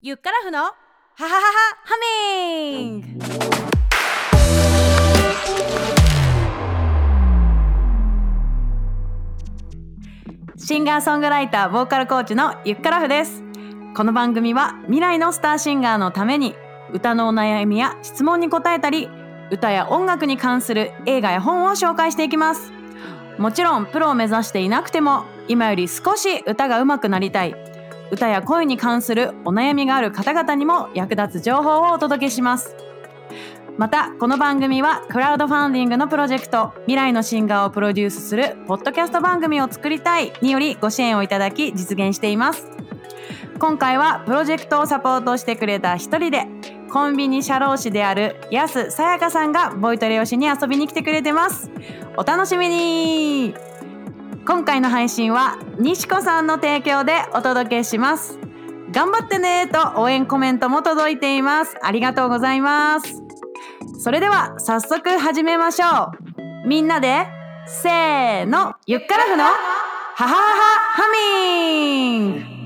ゆっからふのハハハハハミング。シンガーソングライターボーカルコーチのゆっからふです。この番組は未来のスターシンガーのために歌のお悩みや質問に答えたり歌や音楽に関する映画や本を紹介していきます。もちろんプロを目指していなくても今より少し歌が上手くなりたい。歌や声に関するお悩みがある方々にも役立つ情報をお届けします。またこの番組はクラウドファンディングのプロジェクト未来のシンガーをプロデュースするポッドキャスト番組を作りたいによりご支援をいただき実現しています。今回はプロジェクトをサポートしてくれた一人でコンビニ社労士である安さやかさんがボイトレをしに遊びに来てくれてます。お楽しみに。今回の配信は西子さんの提供でお届けします。頑張ってねと応援コメントも届いています。ありがとうございます。それでは早速始めましょう。みんなでせーの。ゆっからふのハハハハミン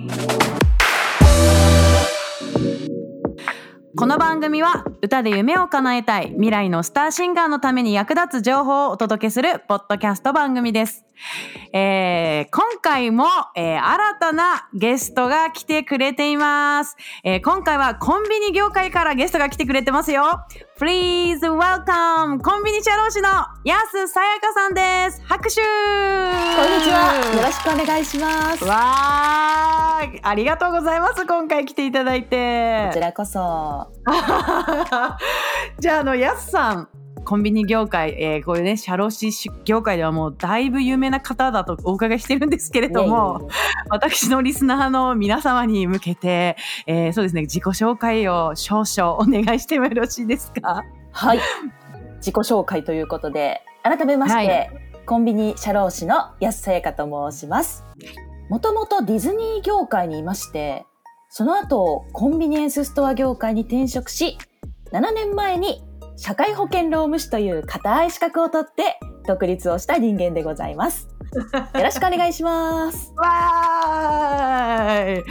この番組は歌で夢を叶えたい未来のスターシンガーのために役立つ情報をお届けするポッドキャスト番組です。えー、今回も、えー、新たなゲストが来てくれています、えー。今回はコンビニ業界からゲストが来てくれてますよ。Please welcome コンビニ社労士の安さやかさんです。拍手こんにちは。よろしくお願いします。わーありがとうございます。今回来ていただいて。こちらこそ。じゃあ、あの、やすさん。コンビニ業界、えー、こういうね、社労士業界ではもうだいぶ有名な方だとお伺いしてるんですけれども、私のリスナーの皆様に向けて、えー、そうですね、自己紹介を少々お願いしてもよろしいですか？はい。自己紹介ということで、改めまして、はい、コンビニ社労士の安さやかと申します。もともとディズニー業界にいまして、その後、コンビニエンスストア業界に転職し、7年前に社会保険労務士という固い資格を取って独立をした人間でございます。よろしくお願いします。わーい。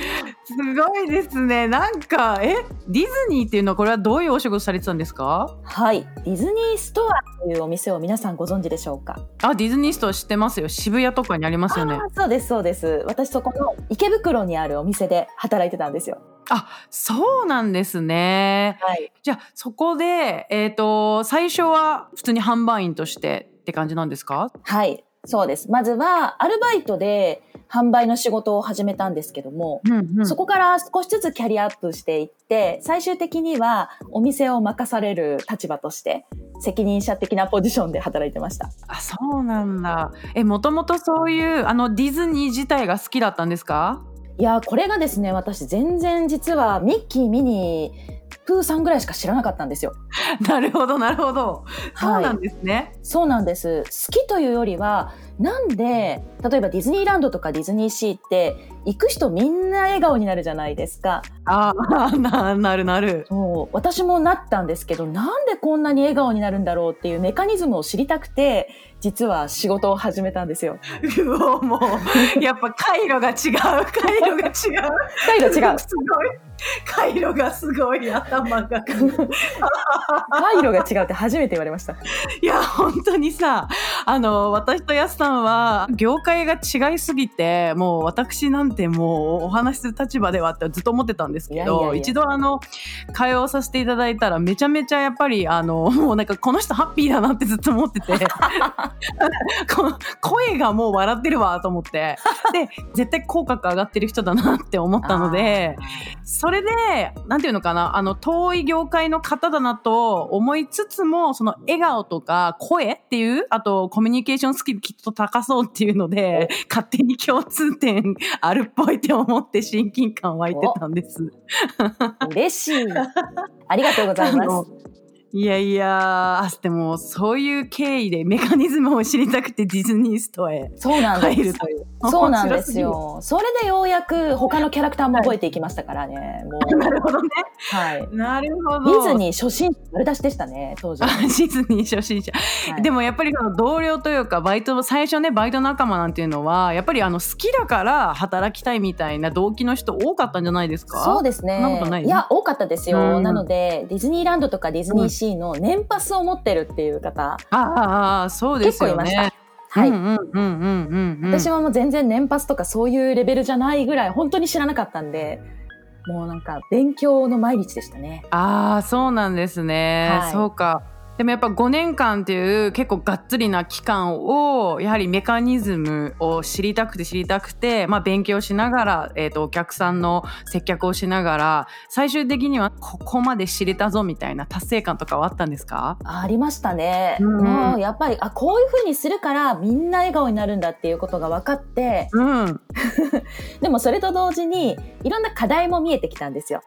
すごいですね。なんか、え、ディズニーっていうのはこれはどういうお仕事されてたんですか？はい。ディズニーストアというお店を皆さんご存知でしょうか？あ、ディズニーストア知ってますよ。渋谷とかにありますよね。そうです、そうです。私そこの池袋にあるお店で働いてたんですよ。あ、そうなんですね。はい。じゃあ、そこで、えっ、ー、と、最初は普通に販売員としてって感じなんですか？はい。そうです。まずは、アルバイトで販売の仕事を始めたんですけども、うんうん、そこから少しずつキャリアアップしていって、最終的にはお店を任される立場として、責任者的なポジションで働いてました。あ、そうなんだ。え、もともとそういう、あの、ディズニー自体が好きだったんですか？いや、これがですね、私全然実はミッキー、ミニー、プーさんぐらいしか知らなかったんですよ。なるほど、なるほど。そうなんですね。はい、そうなんです。好きというよりは、なんで、例えばディズニーランドとかディズニーシーって、行く人みんな笑顔になるじゃないですか。ああ、な、なるなる。そう。私もなったんですけど、なんでこんなに笑顔になるんだろうっていうメカニズムを知りたくて、実は仕事を始めたんですよ。うお、もう、やっぱ回路が違う。回路が違う。回路違う。すごい。回路がすごい頭が。回路が違うって初めて言われました。いや、本当にさ、あの、私とやすさんは、業界が違いすぎて、もう私なんてもうお話しする立場ではってずっと思ってたんですけど、一度あの、会話をさせていただいたら、めちゃめちゃやっぱり、あの、もうなんかこの人ハッピーだなってずっと思ってて、声がもう笑ってるわと思って、で、絶対口角上がってる人だなって思ったので、それで、なんていうのかな、あの、遠い業界の方だなと思いつつも、その笑顔とか声っていう、あとコミュニケーションスキルきっと高そうっていうので、勝手に共通点あるっぽいって思って親近感湧いてたんです。嬉しい。ありがとうございます。いやいやでもそういう経緯でメカニズムを知りたくてディズニーストアへ入るという。そうなんですよ。それでようやく他のキャラクターも覚えていきましたからね。もう。なるほどね。はい。なるほディズど。ニー初心者丸出しでしたね、当時。ディズニー初心者、はいでもやっぱりその同僚というかバイト最初ねバイト仲間なんていうのはやっぱりあの好きだから働きたいみたいな動機の人多かったんじゃないですか？そうですそんなこねとない。いや、多かったですよ。うんなので、ディズニーランドとかディズニーシーの年パスを持ってるっていう方、あああそうですよね結構いましたはい。私はもう全然年パスとかそういうレベルじゃないぐらい本当に知らなかったんで、もうなんか勉強の毎日でしたね。ああそうなんですね、はいそうかでもやっぱ5年間っていう結構がっつりな期間をやはりメカニズムを知りたくて知りたくて、まあ、勉強しながら、えー、とお客さんの接客をしながら最終的にはここまで知れたぞみたいな達成感とかはあったんですか？ありましたね。うんやっぱり、あ、こういう風にするからみんな笑顔になるんだっていうことが分かって、うん でもそれと同時にいろんな課題も見えてきたんですよ。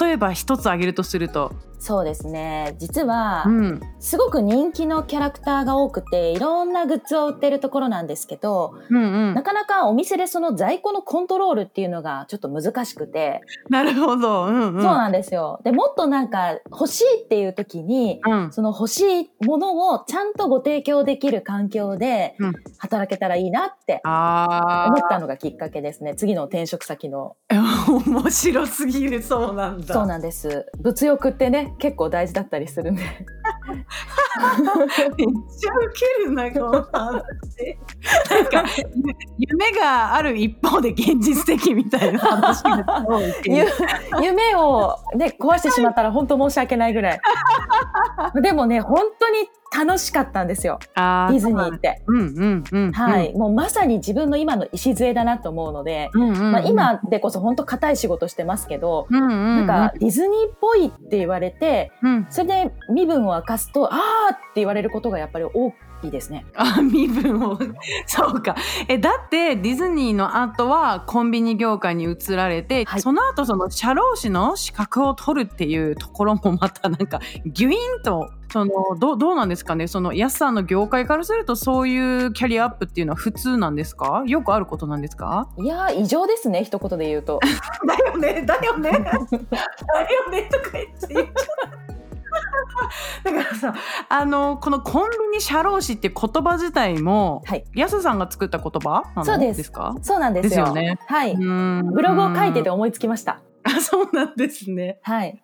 例えば一つ挙げるとすると、そうですね。実は、うん、すごく人気のキャラクターが多くて、いろんなグッズを売ってるところなんですけど、うんうんなかなかお店でその在庫のコントロールっていうのがちょっと難しくて、なるほど、うんうん、そうなんですよ。で、もっとなんか欲しいっていう時に、うんその欲しいものをちゃんとご提供できる環境でうん働けたらいいなってあ思ったのがきっかけですね。次の転職先の。あ 面白すぎるそうなんだそうなんです。物欲ってね、結構大事だったりするんで。めっちゃウケるなこの話なんか夢がある一方で現実的みたいな話が多い ゆ夢をね、壊してしまったら本当申し訳ないぐらい。でもね、本当に楽しかったんですよ。あディズニーって。うんうんうんはい。もうまさに自分の今の礎だなと思うので、うんうんうんまあ、今でこそ本当硬い仕事してますけど、うんうんうんなんかディズニーっぽいって言われて、うんそれで身分を明かすと、あーって言われることがやっぱり大きいですね。あ身分を。そうか。えだってディズニーの後はコンビニ業界に移られて、はい。その後その社労士の資格を取るっていうところもまたなんかギュインとそのどうどうなんですかね？その安さんの業界からするとそういうキャリアアップっていうのは普通なんですか？よくあることなんですか？いやー、異常ですね、一言で言うと。だよねだよね。だよね とか言っちゃっただからさあのこのコンビニ社労士っていう言葉自体もはい。安さんが作った言葉？そうですか？そうなんですよ。ですよねはい。ブブログを書いてて思いつきました。あそうなんですねはい。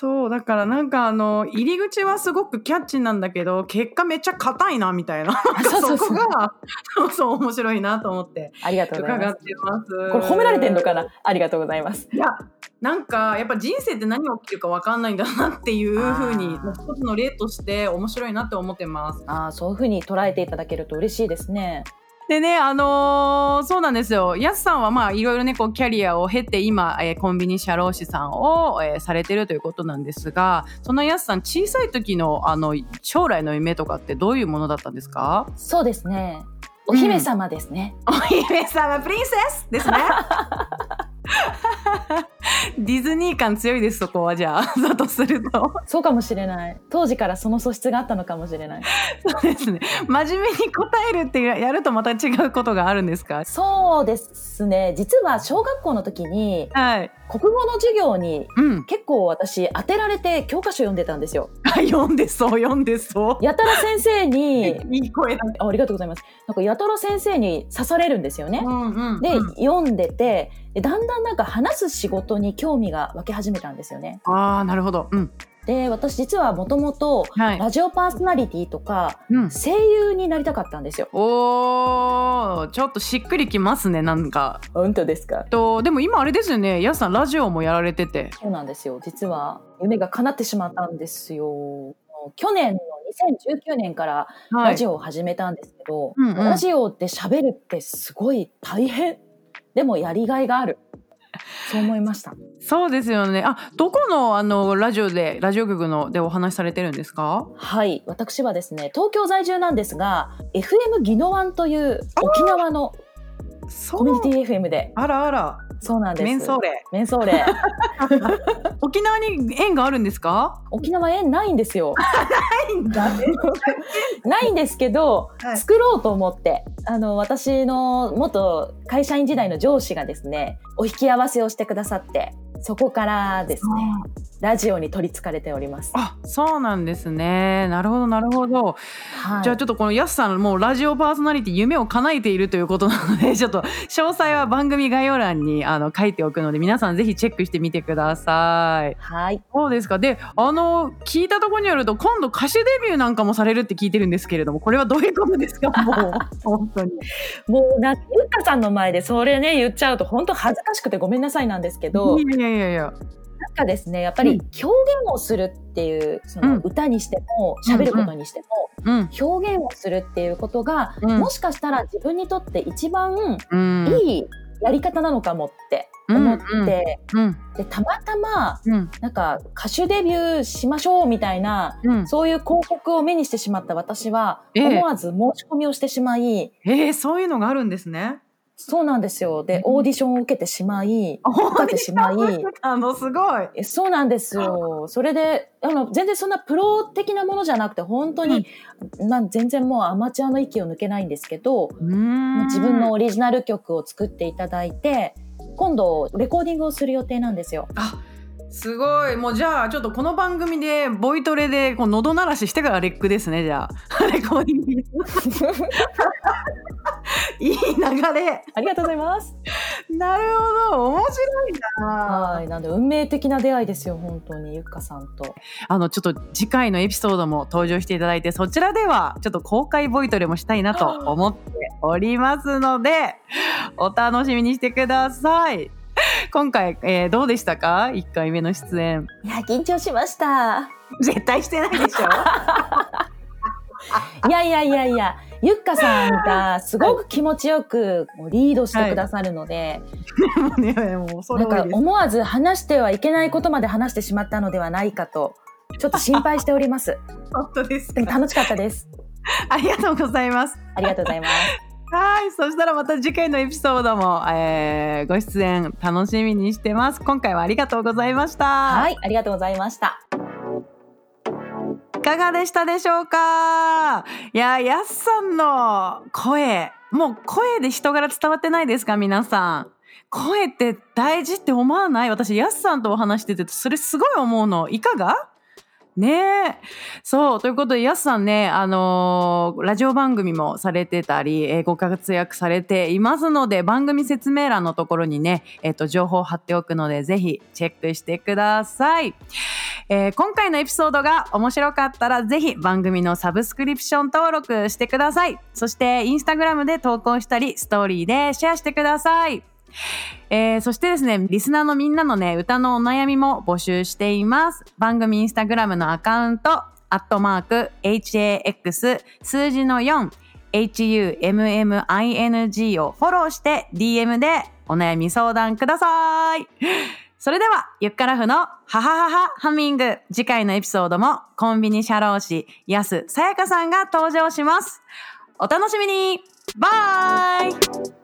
そうだからなんかあの入り口はすごくキャッチーなんだけど結果めっちゃ硬いなみたいなあそこがそう そう面白いなと思ってありがとうござい伺っます。てますこれ褒められてんのかな？ありがとうございます。いやなんかやっぱ人生って何が起きるか分かんないんだなっていうふうに一つの例として面白いなって思ってます。ああ、そういうふうに捉えていただけると嬉しいですね。でねあのーそうなんですよやすさんはまあいろいろねこうキャリアを経て今、えーコンビニ社労士さんを、えーされてるということなんですがそのやすさん小さい時のあの将来の夢とかってどういうものだったんですか？そうですね。お姫様ですね。お姫様プリンセスですね ディズニー感強いですそこはじゃあ だとするとそうかもしれない。当時からその素質があったのかもしれない。そうですね真面目に答えるってやるとまた違うことがあるんですか？そうですね。実は小学校の時にはい国語の授業にうん結構私当てられて教科書読んでたんですよ。あ読んでそう読んでそうやたら先生に、いい声あありがとうございます。なんかやたら先生に刺されるんですよね。うんうんで、うん読んでてでだんだんなんか話す仕事に興味が湧き始めたんですよね。ああなるほどうんで私実はもともとはいラジオパーソナリティとかうん声優になりたかったんですよ。おーちょっとしっくりきますねなんか本当ですか？とでも今あれですよねやすさんラジオもやられててそうなんですよ。実は夢が叶ってしまったんですよ。去年の2019年からはいラジオを始めたんですけど、うんうんラジオで喋るってすごい大変。でもやりがいがある。そう思いました。そうですよねあどこのあのラジオでラジオ局のでお話しされてるんですか？はい。私はですね、東京在住なんですが、FM ギノワンという沖縄のそコミュニティ FM で、あらあらそうなんです。メンソーレ。メンソーレ。沖縄に縁があるんですか？沖縄縁ないんですよ。ないんだね。ないんですけど、はい作ろうと思って、あの、私の元会社員時代の上司がですね、お引き合わせをしてくださって、そこからですね、ラジオに取り憑かれております。あ、そうなんですね。なるほど、なるほど。はい、じゃあちょっとこのやすさんもうラジオパーソナリティ夢を叶えているということなので ちょっと詳細は番組概要欄にあの書いておくので皆さんぜひチェックしてみてください。はい。そうですか？で、あの聞いたところによると今度歌手デビューなんかもされるって聞いてるんですけれどもこれはどういうことですか？もう本当に。もうな、ゆっかさんの前でそれね、言っちゃうと本当恥ずかしくてごめんなさいなんですけど、いやいやいやいや。かですね、やっぱり表現をするっていう、そのうん。歌にしても、喋ることにしても、うん表現をするっていうことが、うん。もしかしたら自分にとって一番うん。いいやり方なのかもって思って、うん。でたまたまうん。なんか歌手デビューしましょうみたいなうん。そういう広告を目にしてしまった私はええ。思わず申し込みをしてしまい、えー、そういうのがあるんですね。そうなんですよ。でうん。オーディションを受けてしまい受かってしまい。あのすごい。えそうなんですよ。それであの全然そんなプロ的なものじゃなくて本当に、なん全然もうアマチュアの域を抜けないんですけど、うん。自分のオリジナル曲を作っていただいて今度レコーディングをする予定なんですよ。あすごい。もうじゃあちょっとこの番組でボイトレでこう喉鳴らししてからレックですねじゃあ。レコーディング。いい流れ。ありがとうございます。なるほど。面白いな。はい、なんで運命的な出会いですよ本当にゆっかさんと。あのちょっと次回のエピソードも登場していただいてそちらではちょっと公開ボイトレもしたいなと思っておりますのでお楽しみにしてください 今回、えーどうでしたか？1回目の出演いや緊張しました。絶対してないでしょ？いやいやいやいやゆっかさんがすごく気持ちよくリードしてくださるので、なんか思わず話してはいけないことまで話してしまったのではないかとちょっと心配しております。本当ですか？でも楽しかったです。ありがとうございます。ありがとうございます。はい、そしたらまた次回のエピソードも、えーご出演楽しみにしてます。今回はありがとうございました。はい、ありがとうございました。いかがでしたでしょうか？いや、やすさんの声、もう声で人柄伝わってないですか？皆さん。声って大事って思わない？私、やすさんとお話してて、それすごい思うの。いかが？ねえ。そう。ということで、やすさんね、あのーラジオ番組もされてたり、えーご活躍されていますので、番組説明欄のところにね、えっ、と、情報を貼っておくので、ぜひチェックしてください。え今回のエピソードが面白かったら、ぜひ番組のサブスクリプション登録してください。そして、インスタグラムで投稿したり、ストーリーでシェアしてください。えーそしてですね、リスナーのみんなのね、歌のお悩みも募集しています。番組インスタグラムのアカウント、アットマーク、HAX、数字の4、HUMMING をフォローして DM でお悩み相談ください。それでは、ゆっからふのハハハハハミング。次回のエピソードもコンビニ社労士、安さやかさんが登場します。お楽しみにバイ